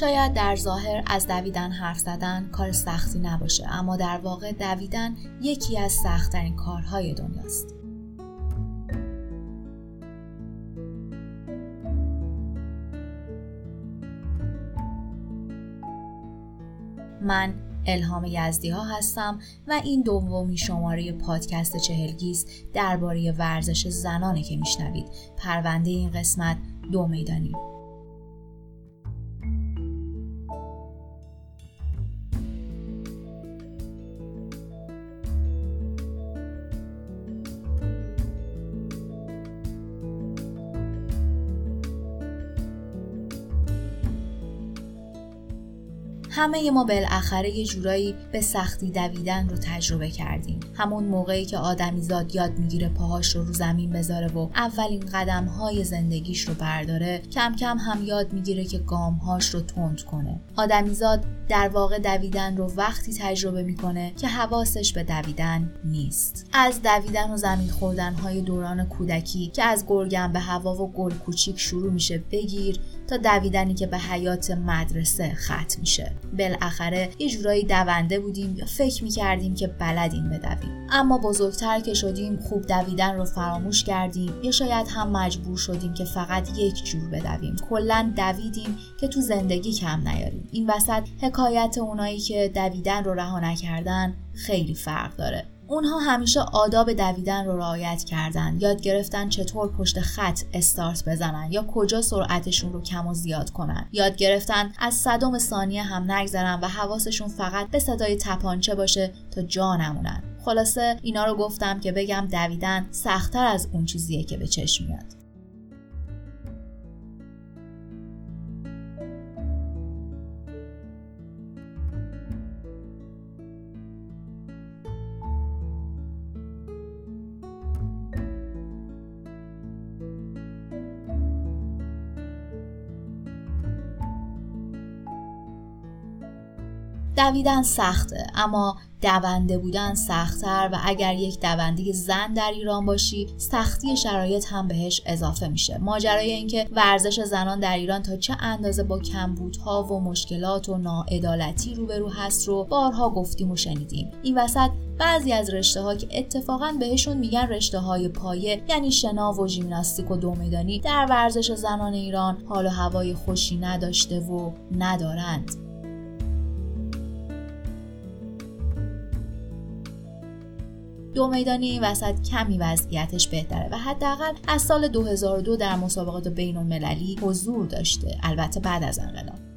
شاید در ظاهر از دویدن حرف زدن کار سختی نباشه اما در واقع دویدن یکی از سختترین کارهای دنیاست. من الهام یزدی ها هستم و این دومی شماره پادکست چهلگیست درباره ورزش زنانه که میشنوید. پرونده این قسمت دو میدانی همه ما بالاخره یه جورایی به سختی دویدن رو تجربه کردیم. همون موقعی که آدمیزاد یاد می‌گیره پاهاش رو رو زمین بذاره و اولین قدم های زندگیش رو برداره کم کم هم یاد می‌گیره که گامهاش رو تند کنه. آدمیزاد در واقع دویدن رو وقتی تجربه می‌کنه که حواسش به دویدن نیست. از دویدن و زمین خوردن های دوران کودکی که از گرگم به هوا و گل کوچیک شروع میشه بگیر تا دویدنی که به حیات مدرسه ختم میشه. بالاخره یه جورایی دونده بودیم یا فکر می‌کردیم که بلدیم بدویم. اما بزرگتر که شدیم خوب دویدن رو فراموش کردیم. یا شاید هم مجبور شدیم که فقط یک جور بدویم. کلا دویدیم که تو زندگی کم نیاریم. این وسط حکایت اونایی که دویدن رو رها نکردن خیلی فرق داره. اونها همیشه آداب دویدن رو رعایت کردن یاد گرفتن چطور پشت خط استارت بزنن یا کجا سرعتشون رو کم و زیاد کنن. یاد گرفتن از صدم ثانیه هم نگذرن و حواسشون فقط به صدای تپانچه باشه تا جا نمونن. خلاصه اینا رو گفتم که بگم دویدن سختتر از اون چیزیه که به چشم میاد. دویدن سخته اما دونده بودن سختتر و اگر یک دونده زن در ایران باشی سختی شرایط هم بهش اضافه میشه. ماجرای اینکه ورزش زنان در ایران تا چه اندازه با کمبودها و مشکلات و ناعدالتی روبرو هست رو بارها گفتیم و شنیدیم. این وسط بعضی از رشته ها که اتفاقا بهشون میگن رشته های پایه یعنی شنا و ژیمناستیک و دومیدانی در ورزش زنان ایران حال و هوای خوشی نداشته و ندارند. دو میدانی وسط کمی وضعیتش بهتره و حداقل از سال 2002 در مسابقات بین المللی حضور داشته. البته بعد از انقلاب.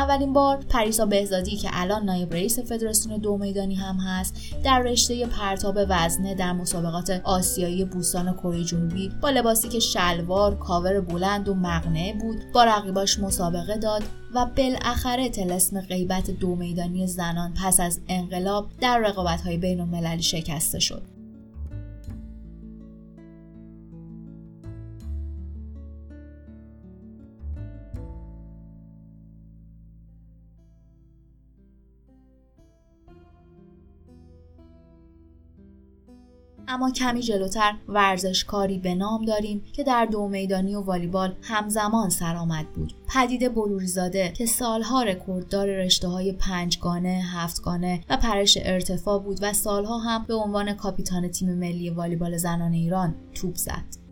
اولین بار پریسا بهزادی که الان نایب رئیس فدراسیون دو میدانی هم هست در رشته پرتاب وزنه در مسابقات آسیایی بوستان کره جنوبی با لباسی که شلوار کاور بلند و مقنعه بود با رقیباش مسابقه داد و بالاخره تلسم غیبت دو میدانی زنان پس از انقلاب در رقابت‌های بین المللی شکسته شد. اما کمی جلوتر ورزشکاری به نام داریم که در دو میدانی و والیبال همزمان سرآمد بود پدیده بلوریزاده که سالها رکورددار رشته های پنجگانه، هفتگانه و پرش ارتفاع بود و سالها هم به عنوان کاپیتان تیم ملی والیبال زنان ایران توپ زد.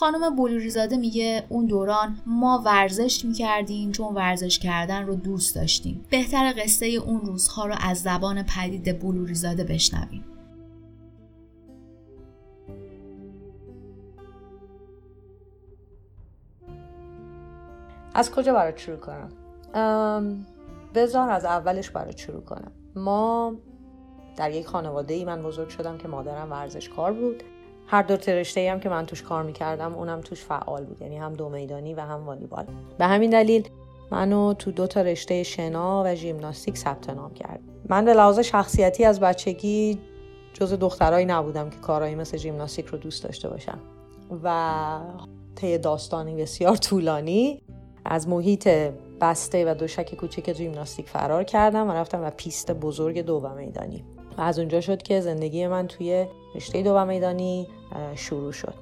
خانم بلوریزاده میگه اون دوران ما ورزش می‌کردیم چون ورزش کردن رو دوست داشتیم. بهتر قصه اون روزها رو از زبان پدید بلوریزاده بشنویم. از کجا برات شروع کنم؟ بذار از اولش برات شروع کنم. ما در یک خانواده ای من بزرگ شدم که مادرم ورزشکار بود. هر دو رشته هم که من توش کار می‌کردم اونم توش فعال بود. یعنی هم دو میدانی و هم والیبال. به همین دلیل منو تو دو تا رشته شنا و ژیمناستیک ثبت نام کرد. من به لحاظ شخصیتی از بچگی جز دخترایی نبودم که کارهایی مثل ژیمناستیک رو دوست داشته باشم. و طی داستانی بسیار طولانی از محیط بسته و دوشک کوچیک ژیمناستیک فرار کردم و رفتم و پیست بزرگ دو میدانی. و از اونجا شد که زندگی من توی رشته دو میدانی شروع شد.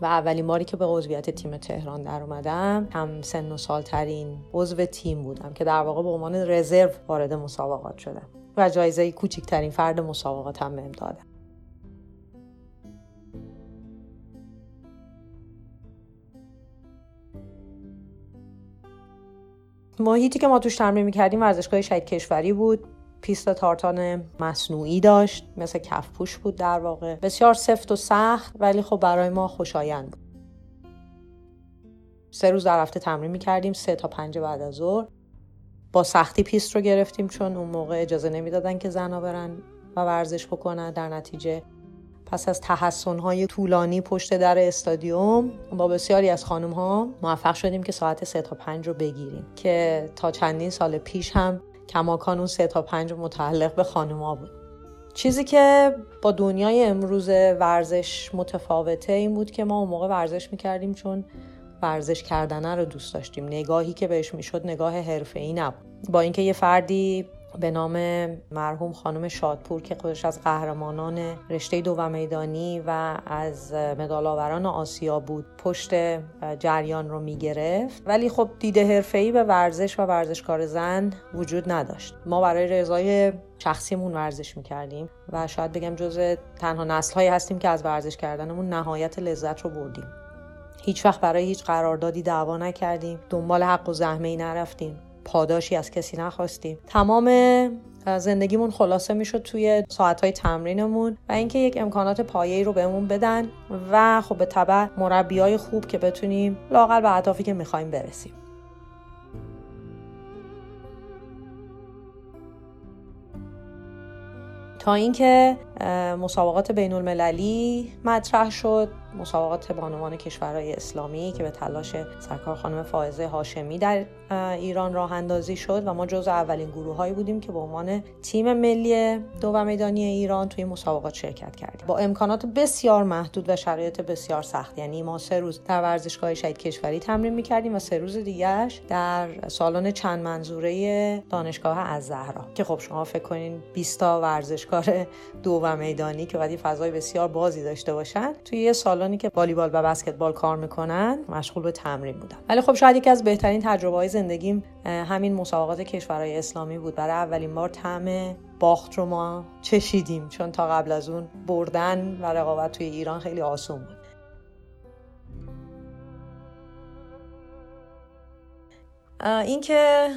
و اولین باری که به عضویت تیم تهران در اومدم هم سن و سالترین عضو تیم بودم که در واقع به عنوان رزرو وارد مسابقات شدم و جایزه کوچکترین فرد مسابقات هم بهم دادم محیطی که ما توش تمرین می‌کردیم ورزشگاه شهید کشوری بود. پیست تارتان مصنوعی داشت مثل کفپوش بود در واقع. بسیار سفت و سخت ولی خب برای ما خوشایند بود. سه روز در هفته تمرین می‌کردیم سه تا پنج بعد از ظهر. با سختی پیست رو گرفتیم چون اون موقع اجازه نمی‌دادن که زنا برن و ورزش بکنن. در نتیجه پس از تحصن طولانی پشت در استادیوم با بسیاری از خانم ها موفق شدیم که ساعت سه تا پنج رو بگیریم که تا چندین سال پیش هم کماکان اون سه تا پنج متعلق به ها بود. چیزی که با دنیای امروز ورزش متفاوته این بود که ما اون موقع ورزش می‌کردیم چون ورزش کردنه رو دوست داشتیم. نگاهی که بهش می‌شد نگاه حرفه‌ای نبود. با اینکه یه فردی به نام مرحوم خانم شادپور که خودش از قهرمانان رشته دو میدانی و از مدالآوران آسیا بود پشت جریان رو می‌گرفت. ولی خب دیده حرفه‌ای به ورزش و ورزشکار زن وجود نداشت. ما برای رضای شخصیمون ورزش می‌کردیم و شاید بگم جز تنها نسل هستیم که از ورزش کردنمون نهایت لذت رو بردیم. هیچ وقت برای هیچ قراردادی دعوا نکردیم. دنبال حق و زحمه ای نرفتیم. پاداشی از کسی نخواستیم. تمام زندگیمون خلاصه می‌شد توی ساعتهای تمرینمون و اینکه یک امکانات پایه‌ای رو بهمون بدن و خب به طبع مربی های خوب که بتونیم لاقل به اهدافی که می‌خوایم برسیم. تا اینکه مسابقات بین المللی مطرح شد. مسابقات بانوان کشورهای اسلامی که به تلاش سرکار خانم فائزه هاشمی در ایران راه اندازی شد و ما جزو اولین گروه هایی بودیم که به عنوان تیم ملی دو و میدانی ایران توی مسابقات شرکت کردیم. با امکانات بسیار محدود و شرایط بسیار سخت. یعنی ما سه روز در ورزشگاه شهید کشوری تمرین می‌کردیم و سه روز دیگهش در سالن چند منظوره دانشگاه از زهرا که خب شما فکر کنین 20 تا ورزشکار دو و میدانی که باید فضای بسیار بازی داشته باشن. توی یه سالنی که والیبال و بسکتبال کار می‌کنن مشغول به تمرین بودم ولی خب شاید یکی از بهترین تجربه های زندگیم همین مسابقات کشورهای اسلامی بود. برای اولین بار طعم باخت رو ما چشیدیم چون تا قبل از اون بردن و رقابت توی ایران خیلی آسون بود. اینکه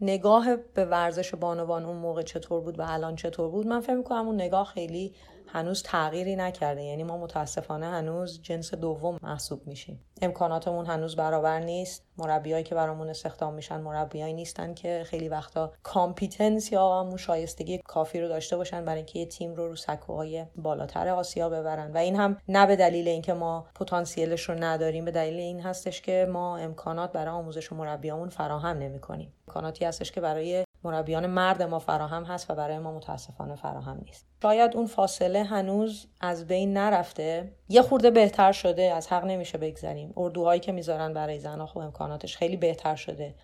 نگاه به ورزش بانوان اون موقع چطور بود و الان چطور بود؟ من فکر می‌کنم اون نگاه خیلی هنوز تغییری نکرده. یعنی ما متاسفانه هنوز جنس دوم محسوب میشیم. امکاناتمون هنوز برابر نیست. مربیایی که برامون استخدام میشن مربیایی نیستن که خیلی وقتا competence یا همون شایستگی کافی رو داشته باشن برای اینکه یه تیم رو رو سکوهای بالاتر آسیا ببرن. و این هم نه به دلیل اینکه ما پتانسیلش رو نداریم به دلیل این هستش که ما امکانات برای آموزش و مربیامون فراهم نمی‌کنیم. امکاناتی هستش که برای مربیان مرد ما فراهم هست و برای ما متاسفانه فراهم نیست. شاید اون فاصله هنوز از بین نرفته. یه خورده بهتر شده از حق نمیشه بگذریم. اردوهایی که می‌ذارن برای زنها خب امکاناتش خیلی بهتر شده.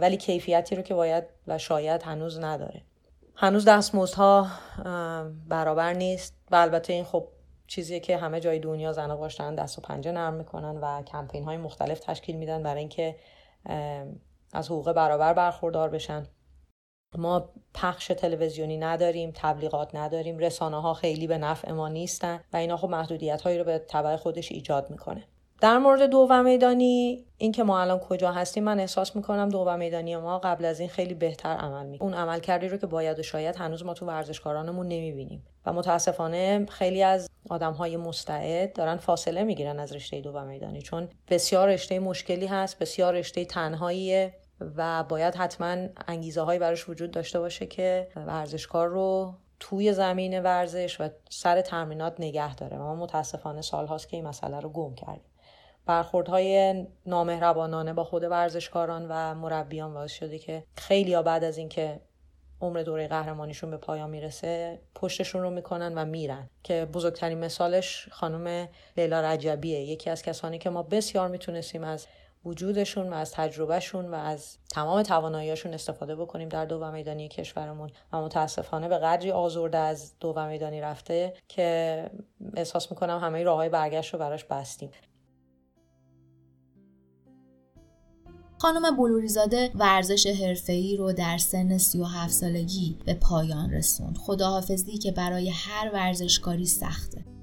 ولی کیفیتی رو که باید و شاید هنوز نداره. هنوز دستمزدها برابر نیست. و البته این خب چیزیه که همه جای دنیا زنها باشن دست و پنجه نرم می‌کنن و کمپین های مختلف تشکیل میدن برای اینکه از حقوق برابر برخوردار بشن. ما پخش تلویزیونی نداریم تبلیغات نداریم رسانه ها خیلی به نفع ما نیستن و اینا خب محدودیت هایی رو به طبع خودش ایجاد می‌کنه. در مورد دو و میدانی اینکه ما الان کجا هستیم من احساس می‌کنم دو و میدانی ما قبل از این خیلی بهتر عمل می اون عمل کردی رو که باید و شاید هنوز ما تو ورزشکارانمون نمی‌بینیم. و متاسفانه خیلی از آدم های مستعد دارن فاصله می‌گیرن از رشته دو و میدانی چون بسیار رشته مشکلی هست بسیار رشته تنهاییه. و باید حتما انگیزه هایی براش وجود داشته باشه که ورزشکار رو توی زمین ورزش و سر تمرینات نگه داره. و ما متاسفانه سال هاست که این مسئله رو گم کردیم. برخوردهای نامهربانانه با خود ورزشکاران و مربیان باعث شده که خیلی ها بعد از اینکه عمر دوره قهرمانیشون به پایان می‌رسه پشتشون رو می‌کنن و میرن. که بزرگترین مثالش خانم لیلا رجبیه. یکی از کسانی که ما بسیار می‌تونستیم از وجودشون و از تجربهشون و از تمام تواناییاشون استفاده بکنیم در دو میدانی کشورمون و متاسفانه به قدری آزرده از دو میدانی رفته که احساس می‌کنم همه راه های برگشت رو براش بستیم خانم بلوریزاده ورزش حرفه‌ای رو در سن 37 سالگی به پایان رسوند. خداحافظی که برای هر ورزشکاری سخته.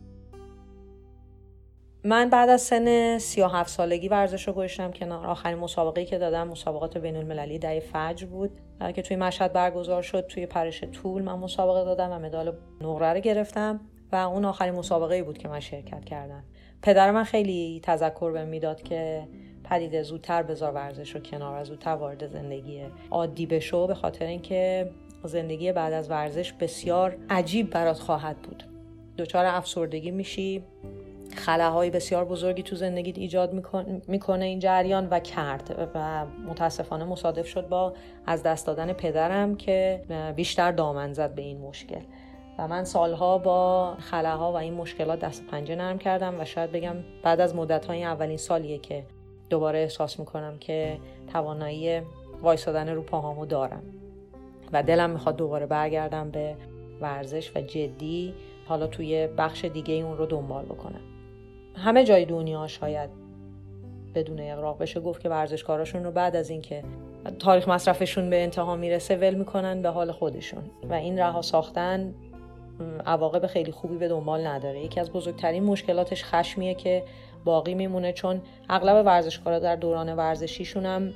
من بعد از سن 37 سالگی ورزش رو گذاشتم کنار. آخرین مسابقه که دادم مسابقات بین المللی ده فجر بود. که توی مشهد برگزار شد توی پرش طول من مسابقه دادم و مدال نقره رو گرفتم و اون آخرین مسابقه بود که من شرکت کردم. پدر من خیلی تذکر به می‌داد که پدیده زودتر بذار ورزش رو کنار و زودتر وارد زندگی عادی بشو به خاطر اینکه زندگی بعد از ورزش بسیار عجیب برات خواهد بود. دچار افسردگی میشی. خلاهای بسیار بزرگی تو زندگیت ایجاد می‌کنه این جریان و کرد و متاسفانه مصادف شد با از دست دادن پدرم که بیشتر دامن زد به این مشکل. و من سالها با خلاها و این مشکلات دست پنجه نرم کردم و شاید بگم بعد از مدت های اولین سالیه که دوباره احساس می‌کنم که توانایی وایسادن رو پاهامو دارم. و دلم می‌خواد دوباره برگردم به ورزش و جدی حالا توی بخش دیگه اون رو دنبال بکنم. همه جای دنیا شاید بدون اقراق بشه گفت که ورزشکاراشون رو بعد از اینکه تاریخ مصرفشون به انتها می‌رسه ول می‌کنن به حال خودشون. و این رها ساختن عواقب خیلی خوبی به دنبال نداره. یکی از بزرگترین مشکلاتش خشمیه که باقی میمونه چون اغلب ورزشکارا در دوران ورزشیشون هم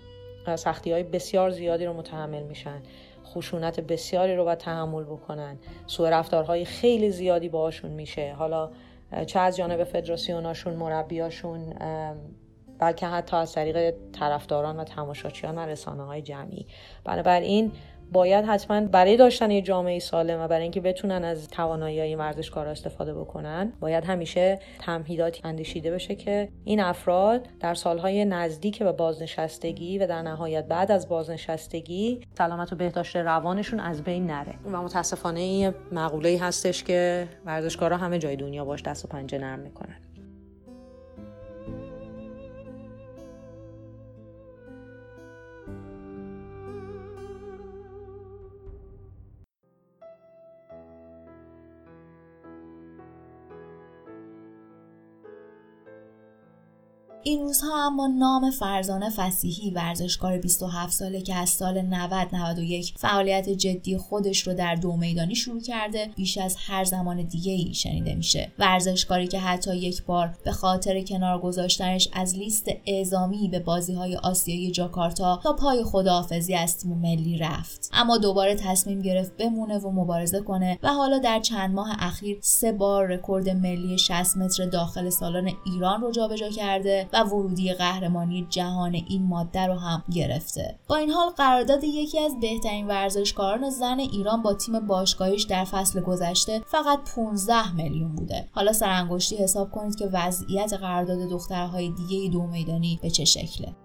سختی های بسیار زیادی رو متحمل میشن. خشونت بسیاری رو باید تحمل بکنن. سوء رفتارهای خیلی زیادی باشون میشه. حالا چه از جانب فدراسیوناشون مربیاشون بلکه حتی از طریق طرفداران و تماشاچیان و رسانه های جمعی. بنابراین باید حتما برای داشتن یه جامعه سالم و برای اینکه بتونن از توانایی این ورزشکارا استفاده بکنن باید همیشه تمهیداتی اندیشیده بشه که این افراد در سالهای نزدیک به بازنشستگی و در نهایت بعد از بازنشستگی سلامت و بهداشت روانشون از بین نره. و متاسفانه این مقوله هستش که ورزشکارا همه جای دنیا باش دست و پنجه نرم می‌کنن. این روزها اما نام فرزانه فسیحی ورزشکار 27 ساله که از سال 90 91 فعالیت جدی خودش رو در دو میدانی شروع کرده بیش از هر زمان دیگه ای شنیده میشه. ورزشکاری که حتی یک بار به خاطر کنار گذاشتنش از لیست اعزامی به بازی های آسیایی جاکارتا تا پای خداحافظی از تیم ملی رفت. اما دوباره تصمیم گرفت بمونه و مبارزه کنه و حالا در چند ماه اخیر سه بار رکورد ملی 60 متر داخل سالن ایران رو جابجا کرده و ورودی قهرمانی جهان این ماده رو هم گرفته. با این حال قرارداد یکی از بهترین ورزشکاران زن ایران با تیم باشگاهیش در فصل گذشته فقط 15 میلیون بوده. حالا سرانگشتی حساب کنید که وضعیت قرارداد دخترهای دیگه دوومیدانی به چه شکله.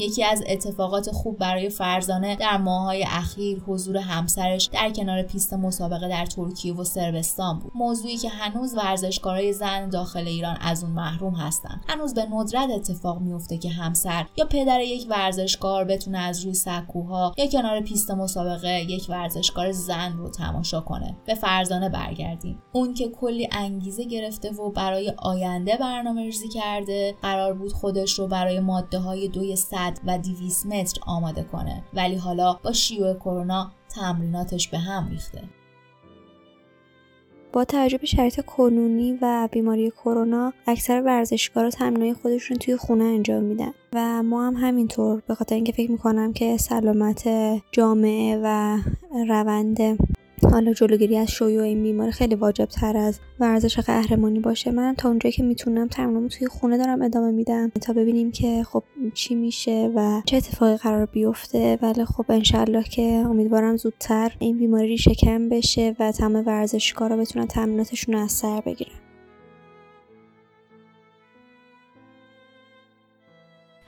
یکی از اتفاقات خوب برای فرزانه در ماهای اخیر حضور همسرش در کنار پیست مسابقه در ترکیه و سربستان بود. موضوعی که هنوز ورزشکارای زن داخل ایران از اون محروم هستند. هنوز به ندرت اتفاق میفته که همسر یا پدر یک ورزشکار بتونه از روی سکوها یا کنار پیست مسابقه یک ورزشکار زن رو تماشا کنه. به فرزانه برگردیم. اون که کلی انگیزه گرفته و برای آینده برنامه ریزی کرده قرار بود خودش رو برای ماده های دوی و 200 متر آماده کنه. ولی حالا با شیوع کرونا تمریناتش به هم ریخته. با توجه به شرایط کنونی و بیماری کرونا اکثر ورزشکارا تمرینای خودشون توی خونه انجام میدن. و ما هم همینطور به خاطر اینکه فکر می‌کنم که سلامت جامعه و روند حالا جلوگیری از شیوع این بیماری خیلی واجب تر از ورزش قهرمانی باشه. من تا اونجایی که می‌تونم تمرینم توی خونه دارم ادامه میدم تا ببینیم که خب چی میشه و چه اتفاقی قرار بیفته. ولی خب انشالله که امیدوارم زودتر این بیماری شکم بشه و تمام ورزشکارا بتونن تمریناتشون از سر بگیرن.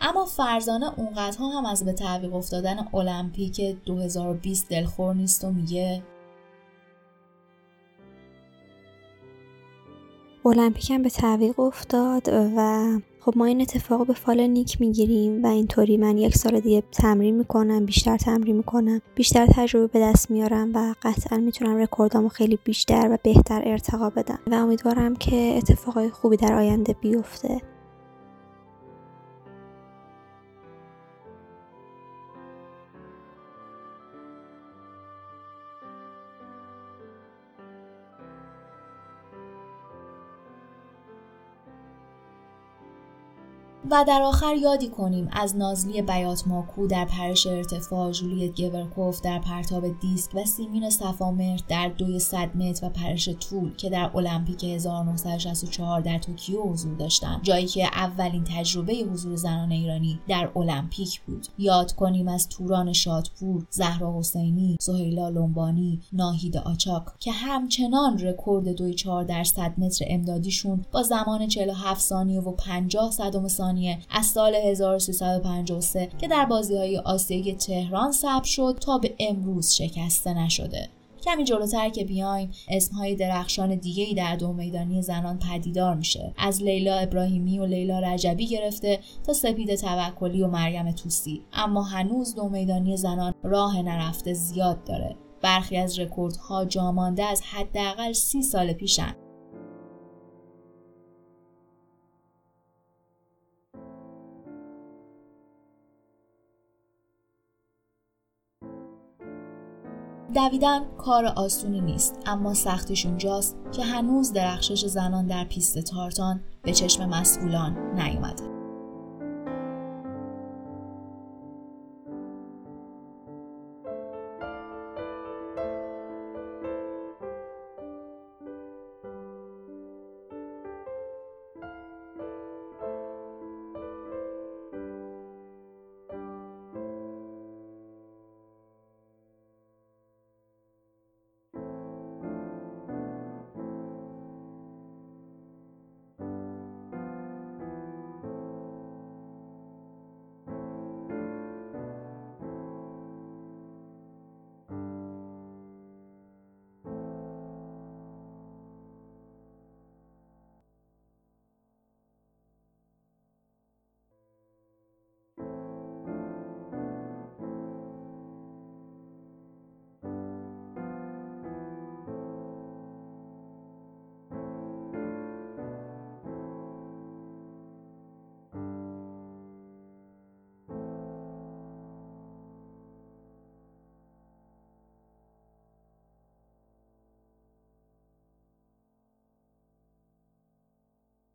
اما فرزانه اونقدرها هم از به تعویق افتادن المپیک 2020 دلخور نیست و میگه المپیک هم به تعویق افتاد و خب ما این اتفاق به فال نیک می‌گیریم و اینطوری من یک سال دیگه تمرین می‌کنم بیشتر تمرین می‌کنم بیشتر تجربه به دست میارم و قطعا می‌تونم رکوردامو خیلی بیشتر و بهتر ارتقا بدم و امیدوارم که اتفاقای خوبی در آینده بیفته. و در آخر یادی کنیم از نازلی بیات ماکو در پرش ارتفاع جولیت گورکوف در پرتاب دیسک و سیمین صفامرد در دوی صد متر و پرش طول که در المپیک 1964 در توکیو حضور داشتند. جایی که اولین تجربه حضور زنان ایرانی در المپیک بود. یاد کنیم از توران شادپور زهرا حسینی سهیلا لومبانی ناهید آچاک که همچنان رکورد دوی چهار در صد متر امدادیشون با زمان 47 ثانیه و 50 صدم ثانیه از سال 1353 که در بازی های آسیایی تهران ثبت شد تا به امروز شکسته نشده. کمی جلوتر که بیایم اسمهای درخشان دیگه ای در دو میدانی زنان پدیدار میشه. از لیلا ابراهیمی و لیلا رجبی گرفته تا سپید توکلی و مریم توسی. اما هنوز دو میدانی زنان راه نرفته زیاد داره. برخی از رکوردها جامانده از حداقل سی سال پیشن. دویدن کار آسونی نیست اما سختش اونجاست که هنوز درخشش زنان در پیست تارتان به چشم مسئولان نیومده.